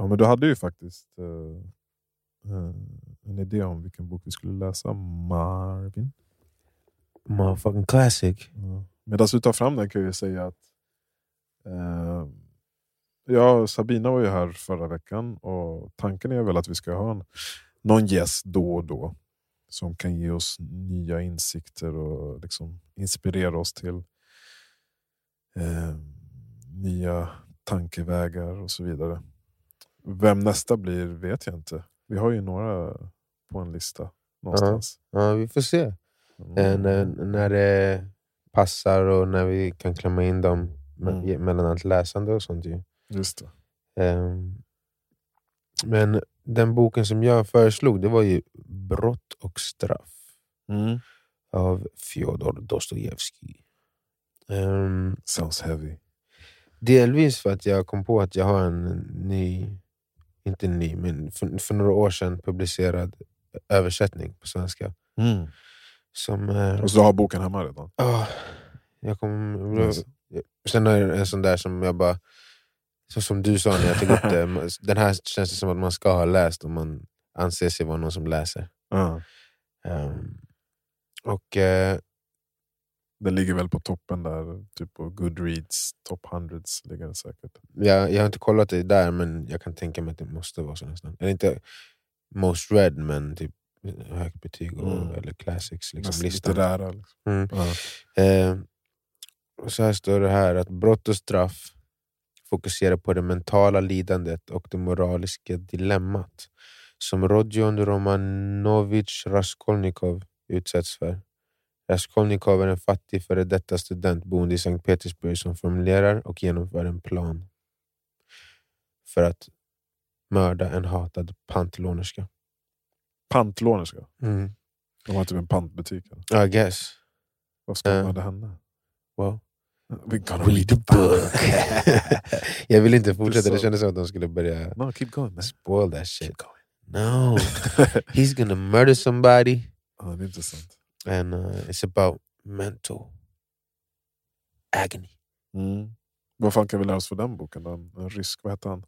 Ja, men du hade ju faktiskt eh, en idé om vilken bok vi skulle läsa, Marvin. Motherfucking classic. Ja. Medan du tar fram den kan jag säga att eh, ja, Sabina var ju här förra veckan och tanken är väl att vi ska ha en, någon gäst då och då som kan ge oss nya insikter och liksom inspirera oss till eh, nya tankevägar och så vidare. Vem nästa blir vet jag inte. Vi har ju några på en lista någonstans. Ja, vi får se. Mm. Eh, när, när det passar och när vi kan klämma in dem Mm. mellan allt läsande och sånt. Ju. Just. Ehm, men den boken som jag föreslog det var ju Brott och straff av Fjodor Dostojevskij. Ehm, Sounds heavy. delvis för att jag kom på att jag har en ny, inte ny, men för, för några år sedan publicerad översättning på svenska. Som, eh, Och så har boken hemma redan. ah, jag kom, Nice. Sen är det en sån där som jag bara... Så som du sa när jag tog upp det, den här känns det som att man ska ha läst om man anser sig vara någon som läser. Ja. Ehm, och eh, Den ligger väl på toppen där, typ på Goodreads top hundreds ligger den säkert. jag, jag har inte kollat det där, men jag kan tänka mig att det måste vara så nästan. Eller inte most read, men typ högt betyg och, Mm. eller classics. Liksom, listan. litterära. Liksom. Mm. Ja. Eh, och så här står det här att brott och straff fokuserar på det mentala lidandet och det moraliska dilemmat som Rodion Romanovich Raskolnikov utsätts för. Raskolnikov är en fattig före detta student boende i Sankt Petersburg som formulerar och genomför en plan för att mörda en hatad pantlånerska. Pantlånerska. Mm. De har typ en pantbutik. eller? I guess. Vad ska Eh. man med henne? Well, We're gonna read the book. jag vill inte fortsätta, det kändes som att de skulle börja No, keep going man. spoil that shit. No, he's gonna murder somebody Ja, det är intressant. And uh, it's about mental agony. Mm. Vad fan kan vi lära oss för den boken? då? En, rysk, vad heter han?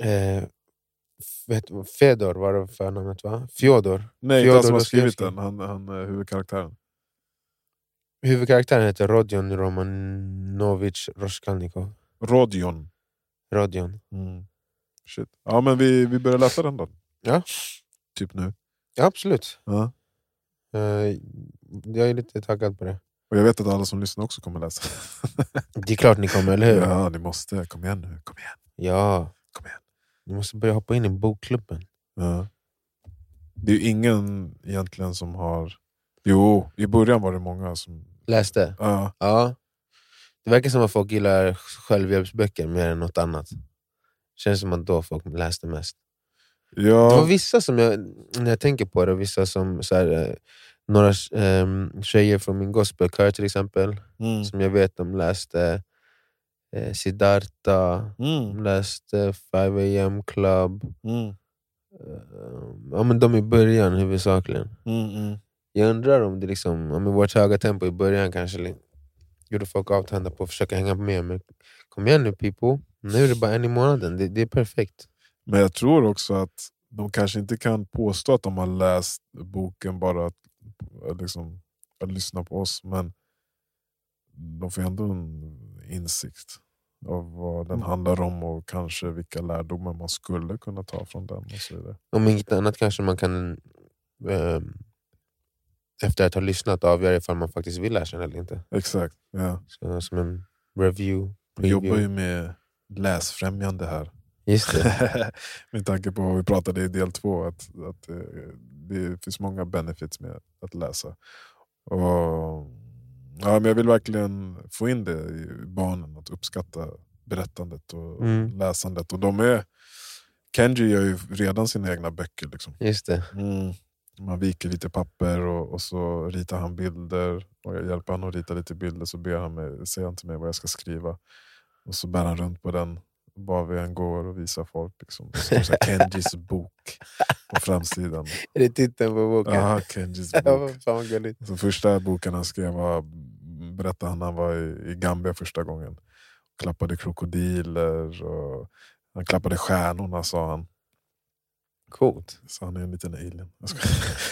Eh, vet, Fedor var det förnamnet va? Fjodor. Nej, inte Fjodor han som har skrivit den. Han, han är huvudkaraktären. Huvudkaraktären heter Rodion Romanovich Raskolnikov. Rodion. Rodion. Mm. Shit. Ja, men vi, vi börjar läsa den då. Ja. Typ nu. Ja, absolut. Ja. Eh, jag är lite taggad på det. Och jag vet att alla som lyssnar också kommer läsa. Det är klart ni kommer, eller hur? ja, ni måste. Kom igen nu. Kom igen. ja. Kom igen. Ni måste börja hoppa in i bokklubben. Ja. Det är ju ingen egentligen som har... Jo, i början var det många som... Läste? Ja, Ja. Det verkar som att folk gillar självhjälpsböcker mer än något annat. Känns som att då folk läste mest. Det var ja, vissa som jag, när jag tänker på det, vissa som så här, eh, några um, tjejer från min gospelkör till exempel, mm. som jag vet de läste eh, Siddharta, de Mm. läste 5am club. Mm. Eh, ja, men de i början huvudsakligen. Mm. Mm. Jag undrar om det liksom, om vårt höga tempo i början kanske gjorde folk avtända på att försöka hänga med. Men kom igen nu people, nu är det bara en i månaden, det, det är perfekt. Men jag tror också att de kanske inte kan påstå att de har läst boken bara att, liksom, att lyssna på oss. Men de får ändå en insikt av vad den Mm. handlar om och kanske vilka lärdomar man skulle kunna ta från den. och så vidare. Om inget annat kanske man kan ehm, efter att ha lyssnat avgöra ifall man faktiskt vill läsa den eller inte. Exakt. Ja. Så, som en review. Vi jobbar ju med läsfrämjande här. Just det. med tanke på vad vi pratade i del två, att, att eh, det finns många benefits med att läsa. Och, ja, men jag vill verkligen få in det i barnen, att uppskatta berättandet och Mm. läsandet. Och de är, Kenji gör ju redan sina egna böcker. Liksom. Just det. Man viker lite papper och, och så ritar han bilder. Och jag hjälper honom att rita lite bilder så ber han mig, säger han till mig vad jag ska skriva. Och så bär han runt på den var vi än går och visar folk. Liksom. Så här, Kenjis bok på framsidan. Är det titeln på boken? Ja, Kenjis bok. fan. Så första boken han skrev var, berättade han när han var i, i Gambia första gången. Klappade krokodiler och Han klappade stjärnorna sa han. Coolt. Så han är en liten alien.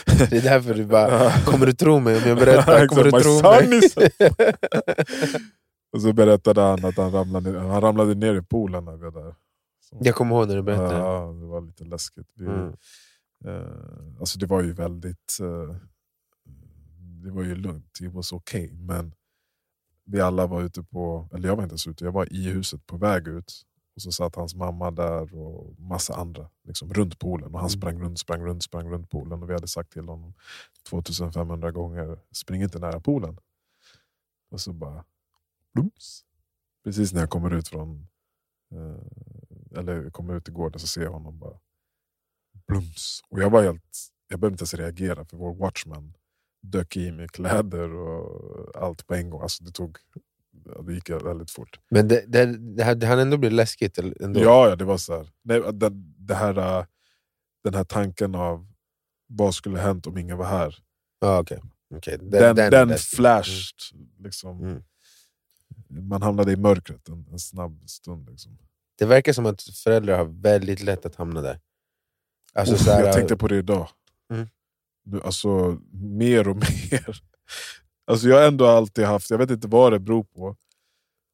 Det är därför du bara, kommer du tro mig om jag berättar? Kommer du tro mig? Och så berättade han att han ramlade, han ramlade ner i poolen när vi var där. Så, Jag kommer ihåg när du berättade. ja, det var lite läskigt. Vi, Mm. eh, alltså det var ju väldigt... Eh, det var ju lugnt, det var okej. men vi alla var ute på, eller jag var inte ens ute, jag var i huset på väg ut. Och så satt hans mamma där och massa andra liksom, runt poolen. Och han Mm. sprang runt, sprang runt, sprang runt poolen. Och vi hade sagt till honom 2500 gånger, spring inte nära poolen. Och så bara, blums. Precis när jag kommer ut från, eh, eller kommer ut i gården så ser jag honom bara, blums. Och jag var helt, jag behövde inte ens reagera för vår watchman dök i med kläder och allt på en gång. Alltså det, tog, det gick väldigt fort. Men det, det, det, här- det hann ändå bli läskigt? Ändå. Ja, ja, det var så här. Nej, det, det här, äh, den här tanken av vad skulle hänt om ingen var här. Ja, okej. Okej, Den, Den, den, är läskig. flashed. Liksom, Mm. Man hamnade i mörkret en, en snabb stund. Liksom. Det verkar som att föräldrar har väldigt lätt att hamna där. Alltså, så här, jag tänkte på det idag. Mm. Nu, alltså, mer och mer. Alltså, jag har ändå alltid haft, jag vet inte vad det beror på,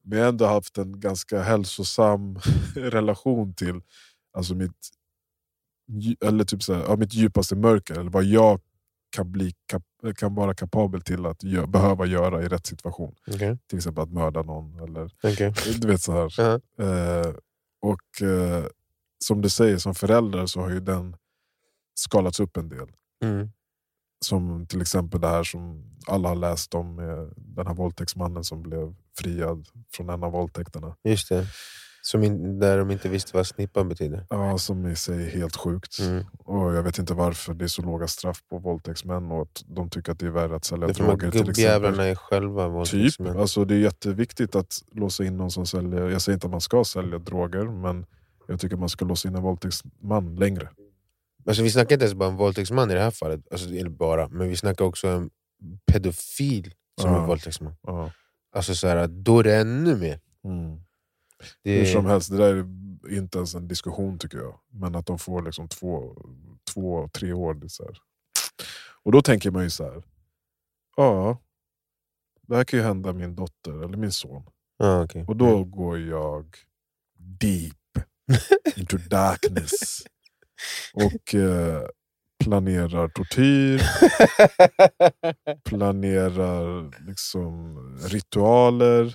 men jag har ändå haft en ganska hälsosam relation till alltså mitt, eller typ så här, ja, mitt djupaste mörker, eller vad jag kan, bli kan vara kapabel till att gö- behöva göra i rätt situation. Okej, Till exempel att mörda någon. Eller, okej. du vet så här. Ja. Eh, och eh, som du säger, som förälder så har ju den skalats upp en del. Mm. Som till exempel det här som alla har läst om, med den här våldtäktsmannen som blev friad från en av våldtäkterna. Just det. Som in, där de inte visste vad snippan betyder. Ja, som i sig är helt sjukt. Mm. Och Jag vet inte varför det är så låga straff på våldtäktsmän och att de tycker att det är värre att sälja droger till exempel. är själva Typ. våldtäktsmän. Alltså, det är jätteviktigt att låsa in någon som säljer, jag säger inte att man ska sälja droger, men jag tycker man ska låsa in en våldtäktsman längre. Alltså, vi snackar inte ens bara om våldtäktsman i det här fallet, alltså, eller bara, men vi snackar också om pedofil som Ja. är våldtäktsman. Ja. Alltså, så här, då är det ännu mer. Mm. Det Hur som helst, det där är inte ens en diskussion tycker jag. Men att de får liksom två, två tre år. Det så här. Och då tänker man ju så här. Ja, det här kan ju hända min dotter eller min son. ja, okej. Och då går jag deep into darkness. Och eh, planerar tortyr, planerar liksom ritualer.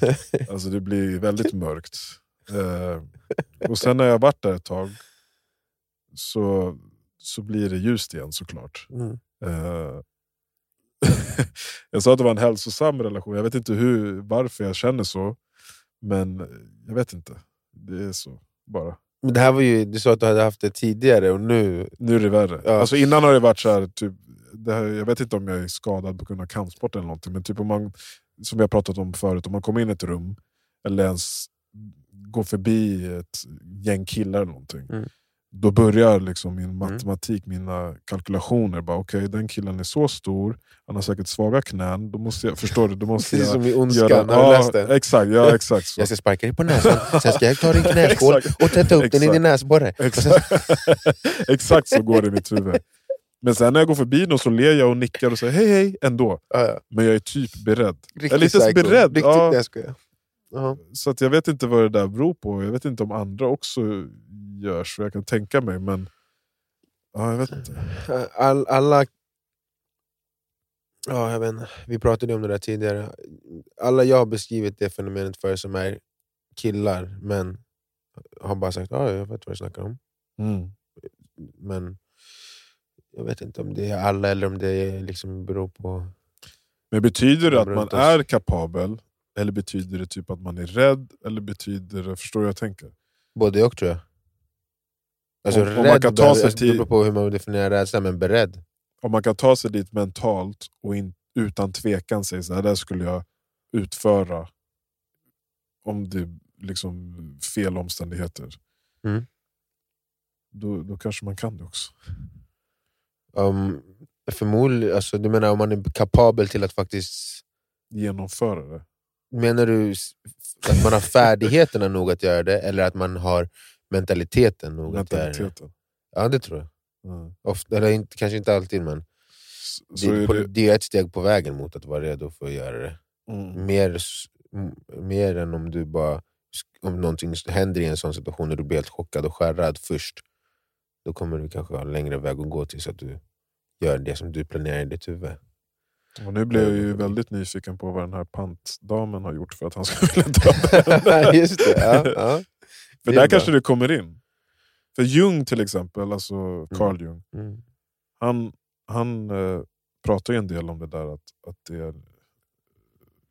Alltså det blir väldigt mörkt. Eh, och sen när jag varit där ett tag så, så blir det ljust igen såklart. Mm. Eh, jag sa att det var en hälsosam relation, jag vet inte hur, varför jag känner så. Men jag vet inte, det är så bara. Men det här var ju, du sa att du hade haft det tidigare och nu... Nu är det värre. Ja. Alltså innan har det varit så här, typ, det här, jag vet inte om jag är skadad på grund av kampsport eller någonting, men typ om man, som vi har pratat om förut, om man kommer in i ett rum eller ens går förbi ett gäng killar eller någonting. Mm. Då börjar liksom min matematik, mina kalkylationer. bara Okej, den killen är så stor, han har säkert svaga knän. Då måste jag, förstår du? Då måste Precis jag som i Ondskan, göra, har du ja, läst den? Exakt, ja, exakt så. Jag ska sparka dig på näsan, sen ska jag ta din knäskål och täta upp den i din näsborre. Exakt. Exakt så går det i mitt huvud. Men sen när jag går förbi någon så ler jag och nickar och säger hej hej ändå. ja, ja. Men jag är typ beredd. Riktigt jag är psycho. beredd. Riktigt, Ja, jag skojar. Ja. så att jag vet inte vad det där beror på. Jag vet inte om andra också gör så. Jag kan tänka mig. Men ja, jag vet inte. All, alla... Ja, jag vet inte. Vi pratade om det där tidigare. Alla jag har beskrivit det fenomenet för som är killar, men har bara sagt ja, jag vet vad du snackar om. Mm. Men jag vet inte om det är alla eller om det liksom beror på... Men betyder det De att man är kapabel? Eller betyder det typ att man är rädd? Eller betyder det, förstår du hur jag tänker? Både och tror jag. Alltså, Om- om man kan ta sig alltså, det beror på hur man definierar rädsla, men beredd. Om man kan ta sig dit mentalt och in, utan tvekan säga så här, det här skulle jag utföra om det liksom fel omständigheter. Mm. Då, då kanske man kan det också. Um, förmodligen, alltså, du menar om man är kapabel till att faktiskt... Genomföra det. Menar du Att man har färdigheterna nog att göra det, eller att man har mentaliteten nog att göra det. Mentaliteten. Ja, det tror jag. Mm. Ofta, eller inte, kanske inte alltid, men det, är det, det är ett steg på vägen mot att vara redo för att göra det. mm. Mer, mer än om du bara om någonting händer i en sån situation och du blir helt chockad och skärrad först. Då kommer du kanske ha en längre väg att gå tills att du gör det som du planerar i ditt huvud. Och nu blev jag ju väldigt nyfiken på vad den här pantdamen har gjort för att han skulle vilja döda henne. Just det, ja, ja. För Det är där kanske det kommer in. För Jung till exempel, alltså Carl Jung, Mm. han, han eh, pratar ju en del om det där att, att det är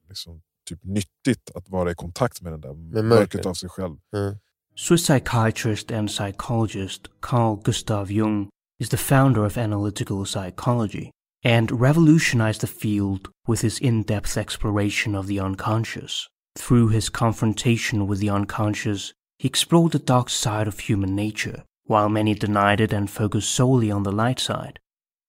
liksom, typ nyttigt att vara i kontakt med den där mörkret. mörkret av sig själv. Mm. Swiss psychiatrist and psychologist Carl Gustav Jung is the founder of analytical psychology and revolutionized the field with his in depth exploration of the unconscious. Through his confrontation with the unconscious, he explored the dark side of human nature, while many denied it and focused solely on the light side.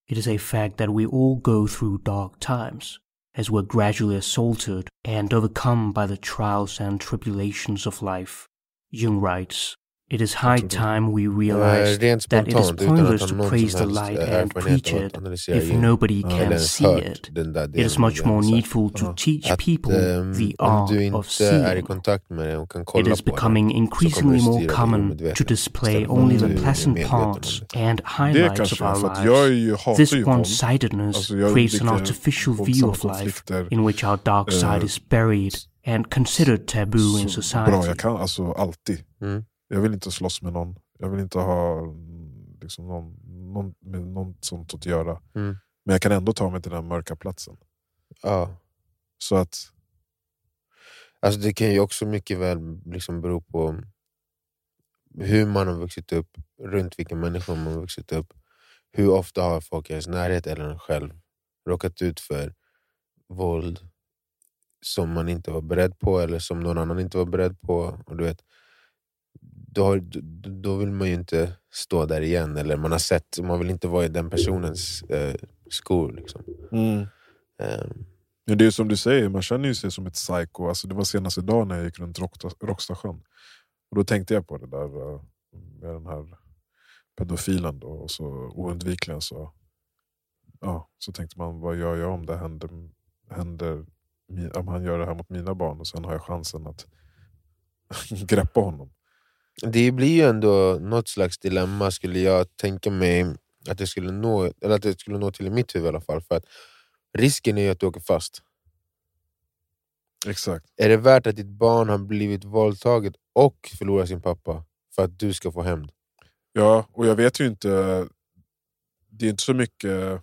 It is a fact that we all go through dark times, as we're gradually assaulted and overcome by the trials and tribulations of life. Jung writes, it is high time we realized that it is pointless to praise the light and preach it if nobody can see it. It is much more needful to teach people the art of seeing. It is becoming increasingly more common to display only the pleasant parts and highlights of our lives. This one-sidedness creates an artificial view of life in which our dark side is buried and considered taboo in society. Mm. Jag vill inte slåss med någon. Jag vill inte ha liksom, någon, någon, med något sånt att göra. Mm. Men jag kan ändå ta mig till den mörka platsen. Ja. Så att, Alltså det kan ju också mycket väl liksom bero på hur man har vuxit upp, runt vilka människor man har vuxit upp. Hur ofta har folk i ens närhet eller en själv råkat ut för våld som man inte var beredd på eller som någon annan inte var beredd på. Och du vet, då, har- då- vill man ju inte stå där igen, eller man har sett, man vill inte vara i den personens eh, skor. Liksom. Ehm, Men det är som du säger, man känner ju sig som ett psycho. Alltså det var senast idag när jag gick runt Rockta- Rockstasjön. Och då tänkte jag på det där eh, med den här pedofilen. Då, och så oundvikligen så, ja, så tänkte man, vad gör jag om det händer, händer om han gör det här mot mina barn och sen har jag chansen att greppa honom. Det blir ju ändå något slags dilemma skulle jag tänka mig att det skulle nå, eller att det skulle nå till i mitt huvud i alla fall. För att risken är ju att du åker fast. Exakt. Är det värt att ditt barn har blivit våldtaget och förlorar sin pappa för att du ska få hämnd? Ja, och jag vet ju inte... Det är inte så mycket...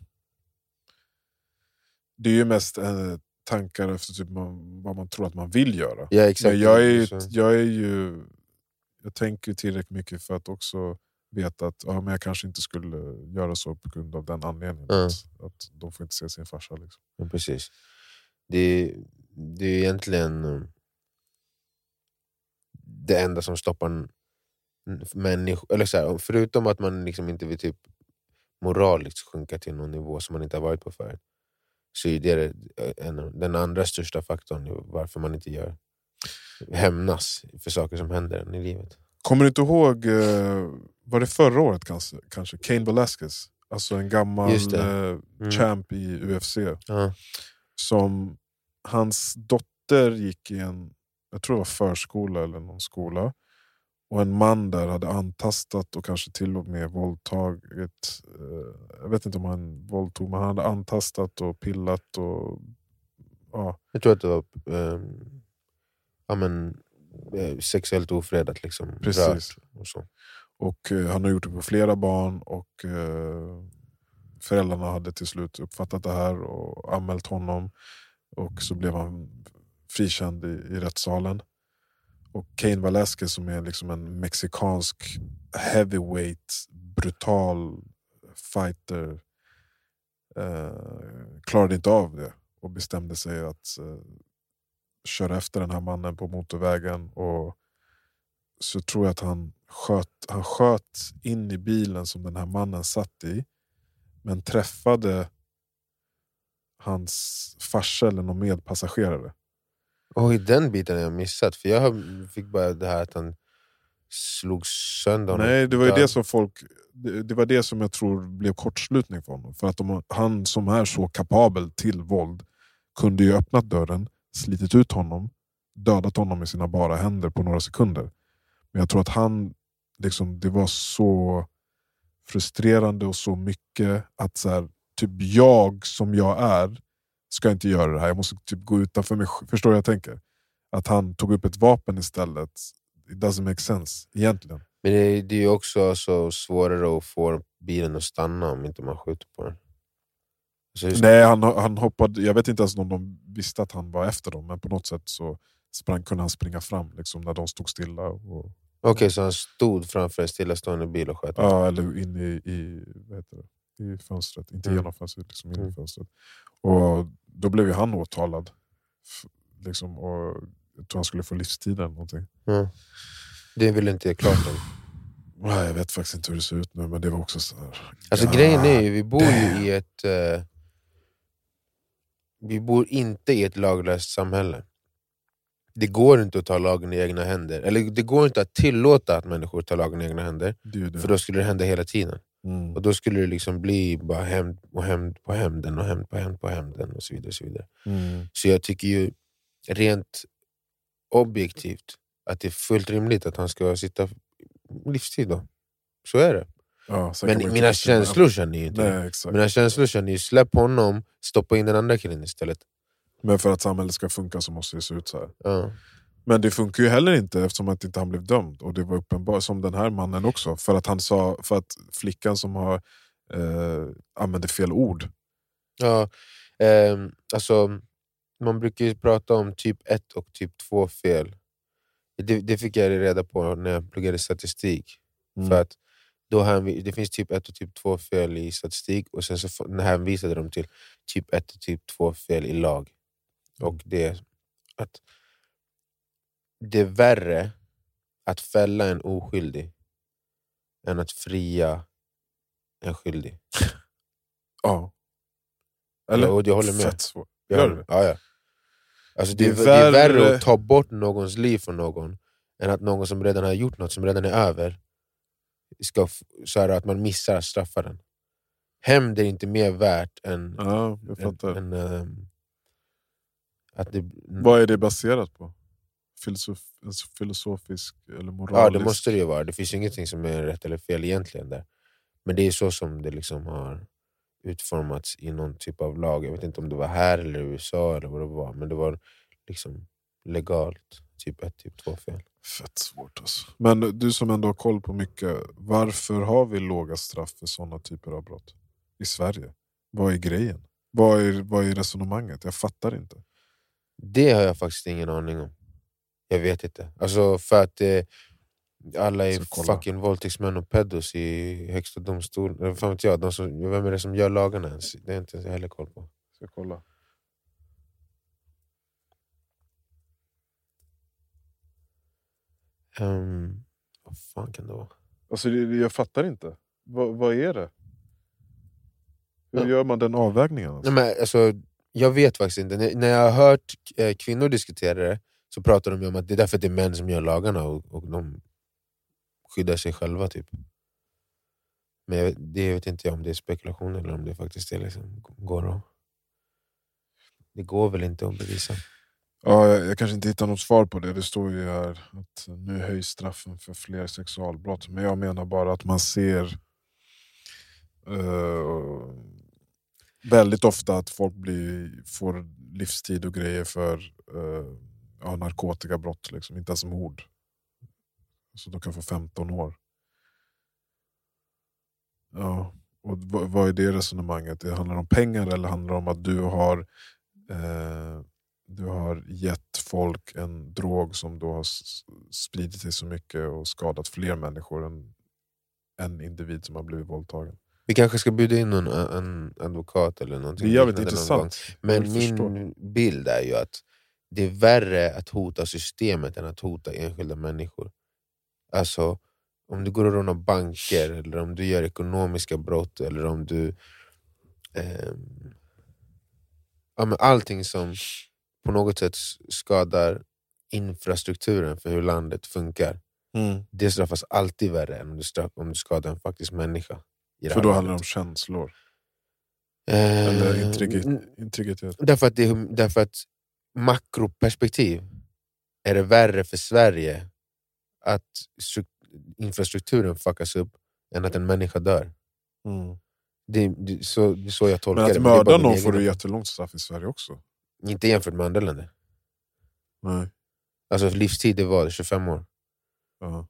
Det är ju mest eh, tankar efter typ man, vad man tror att man vill göra. Ja, exakt. Men jag är, ju, jag är ju... Jag tänker tillräckligt mycket för att också veta att ja, men jag kanske inte skulle göra så på grund av den anledningen. Mm. Att, att de får inte se sin farsa. Liksom. Ja, precis. Det, det är egentligen eh, det enda som stoppar en människa, eller så här, förutom att man liksom inte vill typ moraliskt sjunka till någon nivå som man inte har varit på förut, så är det en, den andra största faktorn varför man inte gör hämnas för saker som händer en i livet. Kommer du inte ihåg, eh, var det förra året kanske? kanske Cain Velasquez? Alltså en gammal eh, Mm. champ i UFC. Ja. som hans dotter gick i en jag tror det var förskola eller någon skola. Och en man där hade antastat och kanske till och med våldtagit. Eh, jag vet inte om han våldtog, men han hade antastat och pillat. och ja, Jag tror att det var eh, ja, men, eh, sexuellt ofredat. Liksom, Precis. Och så. Och eh, han har gjort det på flera barn och eh, föräldrarna hade till slut uppfattat det här och anmält honom. Och så blev han frikänd i, i rättssalen. Och Cain Velasquez som är liksom en mexikansk heavyweight, brutal fighter eh, klarade inte av det och bestämde sig att köra efter den här mannen på motorvägen. Och så tror jag att han sköt, han sköt in i bilen som den här mannen satt i. Men träffade hans farsa eller någon medpassagerare. Oj, den biten har jag missat. För jag fick bara det här att han slog sönder honom. Nej, det var det som folk... Det, det var det som jag tror blev kortslutning för honom. För att de, han som är så kapabel till våld kunde ju öppnat dörren, slitit ut honom, dödat honom med sina bara händer på några sekunder. Men jag tror att han, liksom, det var så frustrerande och så mycket att så här, typ jag som jag är ska inte göra det här. Jag måste typ gå utanför mig. Förstår du vad jag tänker? Att han tog upp ett vapen istället. It doesn't make sense egentligen. Men det, det är ju också så svårare att få bilen att stanna om inte man skjuter på den. Nej, han, han hoppade, jag vet inte ens om de visste att han var efter dem, men på något sätt så sprang, kunde han springa fram liksom, när de stod stilla. Och, Okej, så han stod framför en stillastående bil och sköt? ja, eller in i, i, vad heter det? i fönstret, inte Mm. genom fönstret, liksom in i Mm. fönstret. Och då blev ju han åtalad. Liksom, och jag tror han skulle få livstid eller någonting. Ja. Det vill inte jag klart än. Nej, jag vet faktiskt inte hur det ser ut nu, men det var också så här. Alltså Ja, grejen är ju, vi bor ju i ett... Eh, vi bor inte i ett laglöst samhälle. Det går inte att ta lagen i egna händer. Eller det går inte att tillåta att människor tar lagen i egna händer. Det det. För då skulle det hända hela tiden. Mm. Och då skulle det liksom bli bara hämnd och hämnd på hämnden och hämnd på hämnd på hämnden och så vidare. Och så, vidare. Mm. så jag tycker ju rent objektivt att det är fullt rimligt att han ska sitta livstid. Då. Så är det. Ja, Men mina känslor känner ju inte. Nej, exakt. Mina känslor känner ju släpp honom, stoppa in den andra killen istället. Men för att samhället ska funka så måste det se ut så här. Ja. Men det funkar ju heller inte eftersom att inte han blev dömd. Och det var uppenbart, som den här mannen också. För att han sa, för att flickan som har eh, använde fel ord. Ja, ehm, alltså, man brukar ju prata om typ 1 och typ 2 fel. Det, det fick jag reda på när jag pluggade statistik. Mm. För att då det finns typ 1 och typ 2 fel i statistik och sen så hänvisade de till typ 1 och typ 2 fel i lag. Och det att det är värre att fälla en oskyldig än att fria en skyldig. Ja. Ja, och jag håller med. Fett svårt. Gör du det? Ja, ja. Alltså, det, Det är, är det är värre värre- att ta bort någons liv från någon än att någon som redan har gjort något som redan är över ska så här, att man missar att straffa den. Hämnd är inte mer värt än, Ja, jag än, fattar. än ehm, att det... Vad är det baserat på? Filosof, en filosofisk eller moralisk? Ja, det måste det ju vara. Det finns ingenting som är rätt eller fel egentligen där. Men det är så som det liksom har utformats i någon typ av lag. Jag vet inte om det var här eller i USA eller vad det var, men det var liksom legalt. Typ 1, typ 2 fel. Fett svårt alltså. Men du som ändå har koll på mycket, varför har vi låga straff för sådana typer av brott i Sverige? Vad är grejen? Vad är, vad är resonemanget? Jag fattar inte. Det har jag faktiskt ingen aning om. Jag vet inte. Alltså för att eh, alla är fucking våldtäktsmän och pedos i högsta domstolen. Vem är det som gör lagarna ens? Det är inte jag heller koll på. Ska kolla? Um, vad fan kan det vara? Alltså, jag fattar inte. Vad, vad är det? Hur Ja. gör man den avvägningen? Alltså? Nej, men, alltså, jag vet faktiskt inte. När, jag har hört eh, kvinnor diskutera det så pratar de om att det är därför det är män som gör lagarna och, och de skyddar sig själva. typ. Men jag, det vet inte jag om det är spekulation eller om det faktiskt är liksom, går att... Det går väl inte att bevisa. Ja, jag, kanske inte hittar något svar på det. Det står ju här att nu höjs straffen för fler sexualbrott. Men jag menar bara att man ser uh, väldigt ofta att folk blir, får livstid och grejer för uh, ja, narkotikabrott. Liksom. Inte ens mord. Så de kan få 15 år. Ja, och vad, vad är det resonemanget? Det handlar om pengar eller handlar det om att du har eh, du har gett folk en drog som då har spridit sig så mycket och skadat fler människor än en individ som har blivit våldtagen. Vi kanske ska bjuda in någon, en advokat eller någonting. Det är jävligt liknande någon gång. intressant. Men min förstå. bild är ju att det är värre att hota systemet än att hota enskilda människor. Alltså, om du går och rånar banker, eller om du gör ekonomiska brott, eller om du... ehm, ja, men allting som på något sätt skadar infrastrukturen för hur landet funkar, Mm. det straffas alltid värre än om du, straff, om du skadar en faktisk människa. För då handlar det om känslor. Eh, Eller integritet. n- integritet. Därför att, det, är- därför att makroperspektiv är det värre för Sverige att stru- infrastrukturen fuckas upp än att en människa dör. Mm. Det, det, så, det är så jag tolkar Men att det. men bara mörda någon får du jättelångt straff i Sverige också. Inte jämfört med andra länder. Nej. Alltså livstid är vad? 25 år? Ja.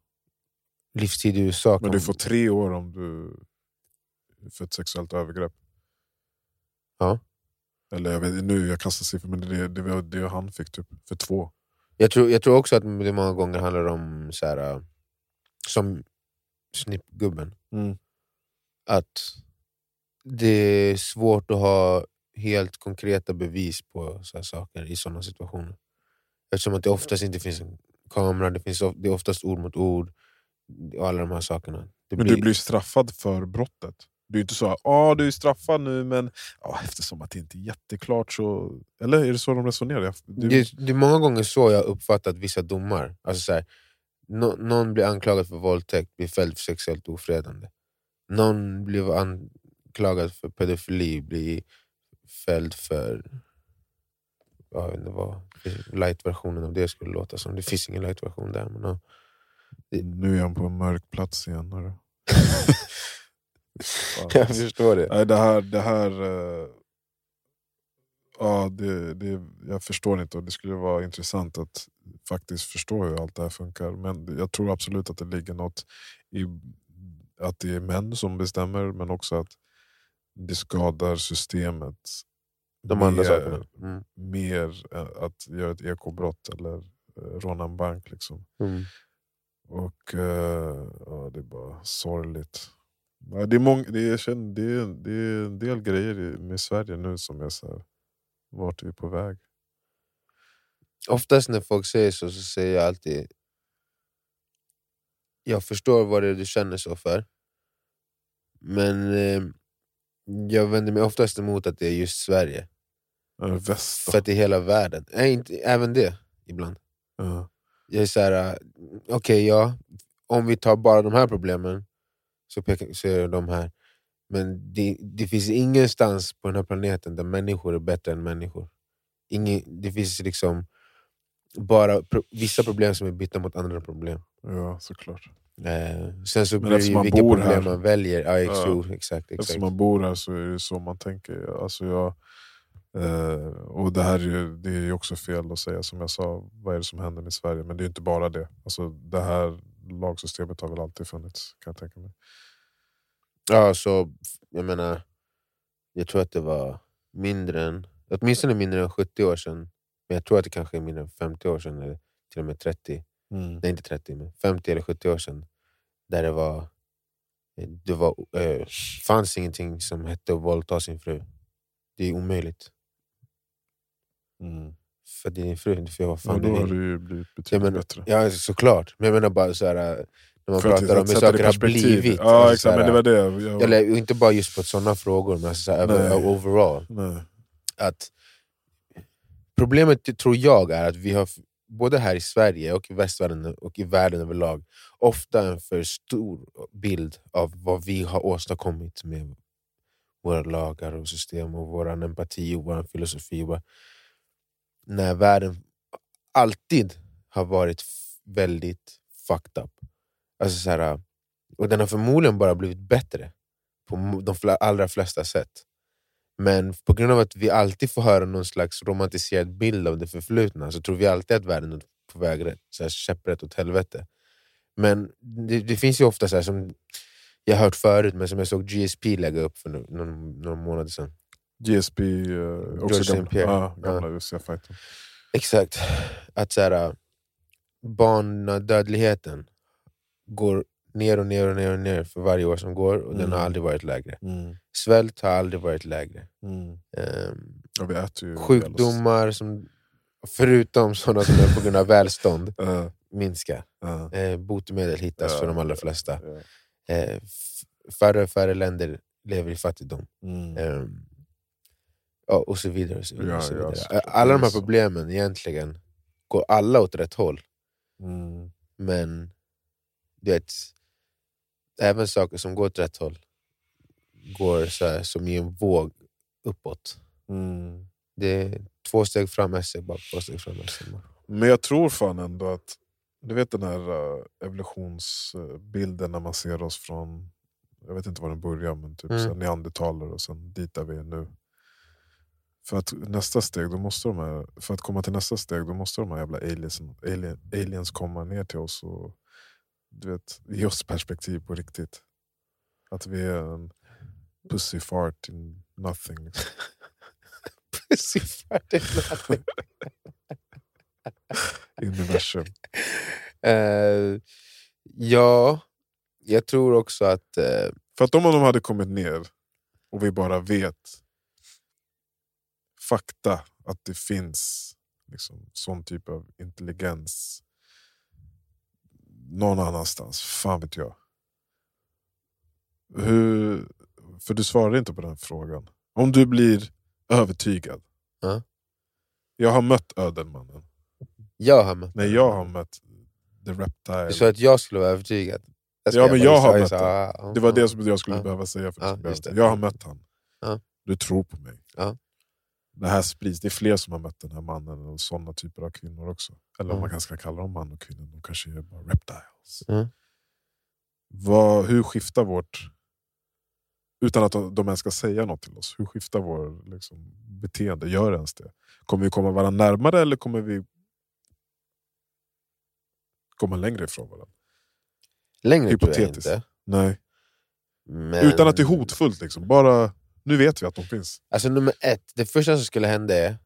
Livstid i USA Men du får tre år om du för ett sexuellt övergrepp. Ja. Eller jag vet nu, jag kastar siffror, men det, det var det han fick typ för två. jag, tror, jag tror också att det många gånger handlar om, så här, äh, som snippgubben, Mm. att det är svårt att ha helt konkreta bevis på så saker i sådana situationer. Eftersom att det oftast inte finns en kamera, det, finns, det är oftast ord mot ord, alla de här sakerna. Det Men du blir straffad för brottet. Det är inte så att du är straffad nu men ja, eftersom att det inte är jätteklart så... Eller är det så de resonerar? Du, Det, det är många gånger så jag uppfattat vissa domar. Alltså så här, nå- någon blir anklagad för våldtäkt, blir fälld för sexuellt ofredande. Någon blir anklagad för pedofili, blir fälld för... Jag vet inte vad light-versionen av det skulle låta som. Det finns ingen light-version där. Men, ja. Nu är han på en mörk plats igen. Jag förstår det. Nej, det här... Det här eh, ja, det, det, jag förstår inte och det skulle vara intressant att faktiskt förstå hur allt det här funkar. Men jag tror absolut att det ligger något i att det är män som bestämmer men också att det skadar systemet De andra mer- sakerna. Mm. mer att göra ett ekobrott eller eh, råna en bank. Liksom. Mm. Och eh, ja, det är bara sorgligt. Det, är många, det, är, känner, det, är, det är en del grejer med Sverige nu som är så här, vart är vi på väg? Oftast när folk säger så, så säger jag alltid Jag förstår vad det är du känner så för Men eh, jag vänder mig oftast emot att det är just Sverige väst då? För att det är hela världen, Nej, inte, även det ibland Ja. Jag är såhär, okej ja, om vi tar bara de här problemen så, pekar, så är det de här Men det, det finns ingenstans på den här planeten där människor är bättre än människor Ingen, Det finns liksom bara pro, vissa problem som är bytta mot andra problem ja, såklart. Eh, Sen så Men blir det ju vilka problem här- man väljer, ja, ex, Ja. exakt, exakt. Eftersom man bor här så är det så man tänker. Alltså jag, eh, och det här är ju det är ju också fel att säga som jag sa, vad är det som händer med Sverige? Men det är inte bara det. Alltså, det här lagsystemet har väl alltid funnits kan jag tänka mig. Ja, så jag menar, jag tror att det var mindre än, åtminstone mindre än 70 år sedan, men jag tror att det kanske är mindre än 50 år sedan, eller till och med 30, nej inte 30, men 50 eller 70 år sedan, där det var, det var, eh, fanns ingenting som hette att våldta sin fru. Det är omöjligt. Mm. För din fru, får göra vad Ja, fan då du har det ju blivit Jag betydligt menar, bättre. ja, såklart, men jag menar bara så här, när man För pratar om hur saker det har blivit. Ja, alltså, exakt, men det var det. Jag, Eller inte bara just på sådana frågor, men alltså, så här, Nej. över- overall. nej. att Problemet tror jag är att vi har, både här i Sverige och i västvärlden och i världen överlag, ofta en för stor bild av vad vi har åstadkommit med våra lagar och system och vår empati och vår filosofi. När världen alltid har varit väldigt fucked up. Alltså så här, och den har förmodligen bara blivit bättre på de allra flesta sätt. Men på grund av att vi alltid får höra någon slags romantiserad bild av det förflutna så tror vi alltid att världen är på väg rätt, så här käpprätt åt helvete. Men det, det finns ju ofta så här som jag har hört förut, men som jag såg GSP lägga upp för någon, några månader sedan. GSP, uh, George också St. gamla, ja, gamla UFC-fighten. Exakt. Att så här, barnadödligheten går ner och ner och ner och ner för varje år som går och den Mm. har aldrig varit lägre. Mm. Svält har aldrig varit lägre. Mm. Ja, vi äter ju sjukdomar, som, förutom sådana som är på grund av välstånd, Uh, minskar. uh, Eh, botemedel hittas Ja, för de allra flesta. ja. Eh, färre och färre länder lever i fattigdom. Mm. Ehm, Ja, och så vidare. Och så vidare, Ja, och så ja, vidare. såklart. Alla de här problemen egentligen går alla åt rätt håll. Mm. Men du vet, även saker som går åt rätt håll går så här, som i en våg uppåt. Mm. Det är två steg fram, ett steg bak, två steg fram, ett steg bak. Men jag tror fan ändå att, du vet den här uh, evolutionsbilden när man ser oss från, jag vet inte var den börjar, men typ Mm. neandertalare och sen dit där vi är nu. För att nästa steg, då måste de här, för att komma till nästa steg, då måste de här jävla aliens, alien, aliens komma ner till oss och du vet, ge oss perspektiv på riktigt. Att vi är en pussy fart in nothing. Liksom. i universum. Eh, ja, jag tror också att... eh, För att om de hade kommit ner och vi bara vet fakta att det finns liksom, sån typ av intelligens någon annanstans, fan vet jag. Hur, för du svarar inte på den frågan. Om du blir övertygad. Ja. Jag har mött ödelmannen. jag har mött Nej, jag har mött the reptile. Du sa att jag skulle vara övertygad. Ja, men jag har mött det. ah, ah, Det var ah. det som jag skulle Ja. behöva säga. För att Ja, jag. Jag har mött. Ja. Du tror på mig. Det här sprids. Det är fler som har mött den här mannen och sådana typer av kvinnor också. Eller om Mm. man kanske ska kalla dem man och kvinnor. De kanske är bara reptiles. Mm. Vad, hur skiftar vårt... Utan att de de ens ska säga något till oss. Hur skiftar vår liksom, beteende? Gör ens det? Kommer vi komma varandra närmare eller kommer vi komma längre ifrån varandra? Längre tror jag Hypotetiskt. inte. Nej. Men... Utan att det är hotfullt. Liksom. Bara, nu vet vi att de finns. Alltså nummer ett, det första som skulle hända är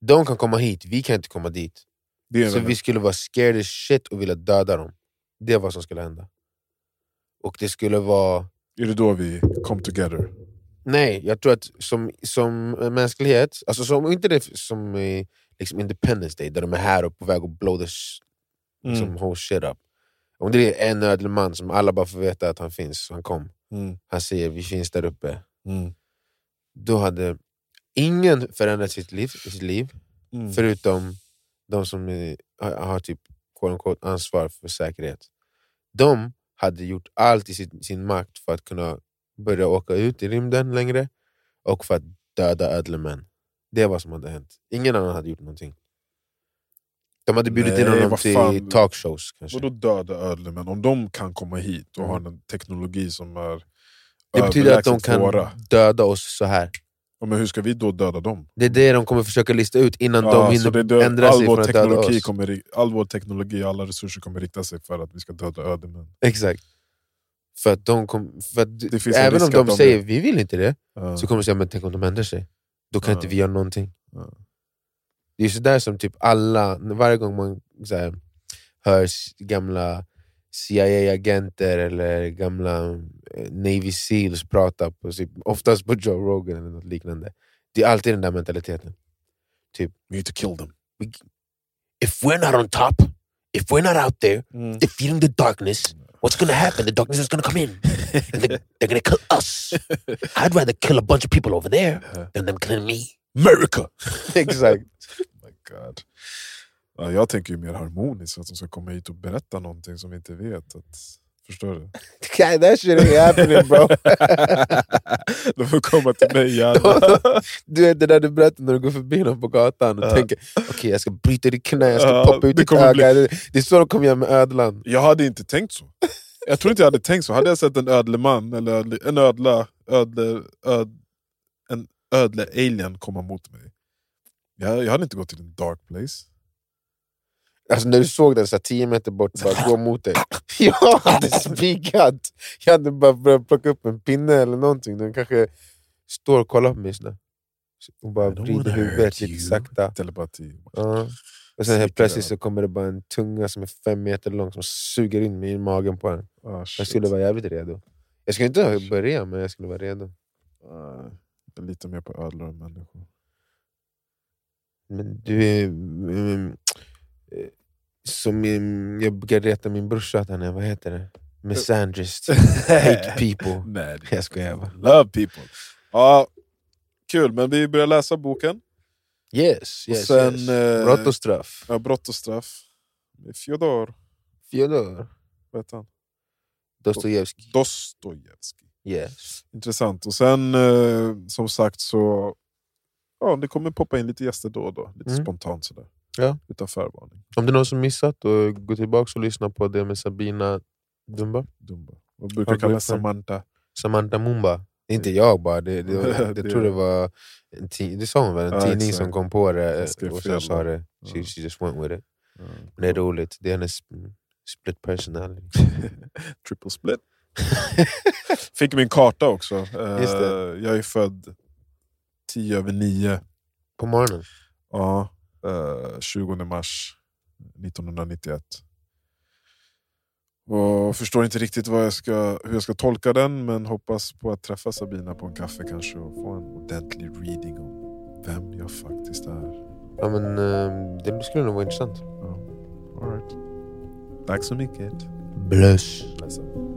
de kan komma hit, vi kan inte komma dit. Så vi skulle vara scared as shit och vilja döda dem. Det är vad som skulle hända. Och det skulle vara... Är det då vi come together? Nej, jag tror att som, som mänsklighet, alltså som, inte det som i liksom Independence Day, där de är här och på väg att blow the sh- liksom, whole shit up. Om det är en ödelman som alla bara får veta att han finns, han kom. Mm. Han säger vi finns där uppe. Mm. Då hade ingen förändrat sitt liv, sitt liv Mm. förutom de som är, har, typ quote unquote, ansvar för säkerhet. De hade gjort allt i sin, sin makt för att kunna börja åka ut i rymden längre och för att döda ödlemän. Det vad som hade hänt. Ingen annan hade gjort någonting. De hade bjudit in Nej, honom vad till talkshows kanske. Vadå döda ödlemän? Om de kan komma hit och Mm. har en teknologi som är Det betyder att de kan våra, döda oss så här. ja, men hur ska vi då döda dem? Det är det de kommer försöka lista ut innan Ja, de hinner det, ändra sig från att döda teknologi oss. kommer, all vår teknologi och alla resurser kommer rikta sig för att vi ska döda ödlemän. Exakt. För att de kom, för att, Det även om de, att de säger vi vill inte det, Ja. så kommer de säga men tänk om de ändrar sig. Då kan Ja. inte vi göra någonting. Det är sådär som typ alla, varje gång man så här, hör gamla CIA-agenter eller gamla eh, Navy Seals prata, på, typ, oftast på Joe Rogan eller något liknande. Det är alltid den där mentaliteten. We need to kill them. If we're not on top, if we're not out there, defeating the darkness, what's gonna happen? The darkness is gonna come in. And they're, gonna kill us. I'd rather kill a bunch of people over there than them killing me. America! Exakt. Oh my God. Ja, jag tänker ju mer harmoniskt, att de ska komma hit och berätta någonting som vi inte vet. Att, förstår du? God, that shit ain't happening bro. de får komma till mig gärna. du vet det där du berättade när du går förbi någon på gatan och Ja. tänker okej jag ska bryta ditt knä, jag ska Ja, poppa ut ditt öga. Det, det är så de kommer göra med ödlan. Jag hade inte tänkt så. Jag tror inte jag hade tänkt så. Hade jag sett en ödleman, eller ödle, en ödla, ödle, öd, en ödle alien komma mot mig. Jag, jag hade inte gått till en dark place. Alltså när du såg den så här, tio meter bort, bara gå mot dig. Jag hade spikat! Jag hade bara börjat plocka upp en pinne eller någonting. Den kanske står och kollar på mig sådär. Och bara vrider huvudet lite sakta. Telepati. Ja. Och sen helt plötsligt över. så kommer det bara en tunga som är fem meter lång som suger in mig i magen på den. Ah, Jag shit. skulle vara jävligt redo. Jag skulle inte börja, men jag skulle vara redo. Ah, jag är lite mer på ödlor än människor. Men du är... mm, eh, som min, jag brukar reta min brorsa att han är, vad heter det? Misandrist. Hate people. Nej, Jag skojar bara. Love people. Ja, kul, men vi börjar läsa boken. Yes, Och yes, sen, yes. eh, Brott och straff. Ja, Brott och straff. Fjodor, Fyodor vad heter han? Dostojevskij. Dostojevskij. Yes. Intressant. Och sen eh, som sagt så ja, det kommer poppa in lite gäster då och då. Lite Mm. spontant sådär. Ja. Utan förvarning. Om det är någon som missat, och gå tillbaka och lyssna på det med Sabina Dumba. Dumba. Och brukar Ja, kalla. Samantha. Samantha Mumba. Inte jag bara, det, det, jag Det- tror det var en det sa hon väl, en Ja, tidning exakt. som kom på det och sen sa det. She, she just went with it. Ja. Men det är roligt, det är hennes mm, split personality. Triple split. Fick min karta också. Eh, det. Jag är född 10 över 9. På morgonen. Ja, eh, 20 mars 1991. Och förstår inte riktigt vad jag ska, hur jag ska tolka den men hoppas på att träffa Sabina på en kaffe kanske och få en ordentlig reading om vem jag faktiskt är. Ja, men, eh, det skulle nog vara intressant. Ja. All right. Tack så mycket. Bless. Ledsen.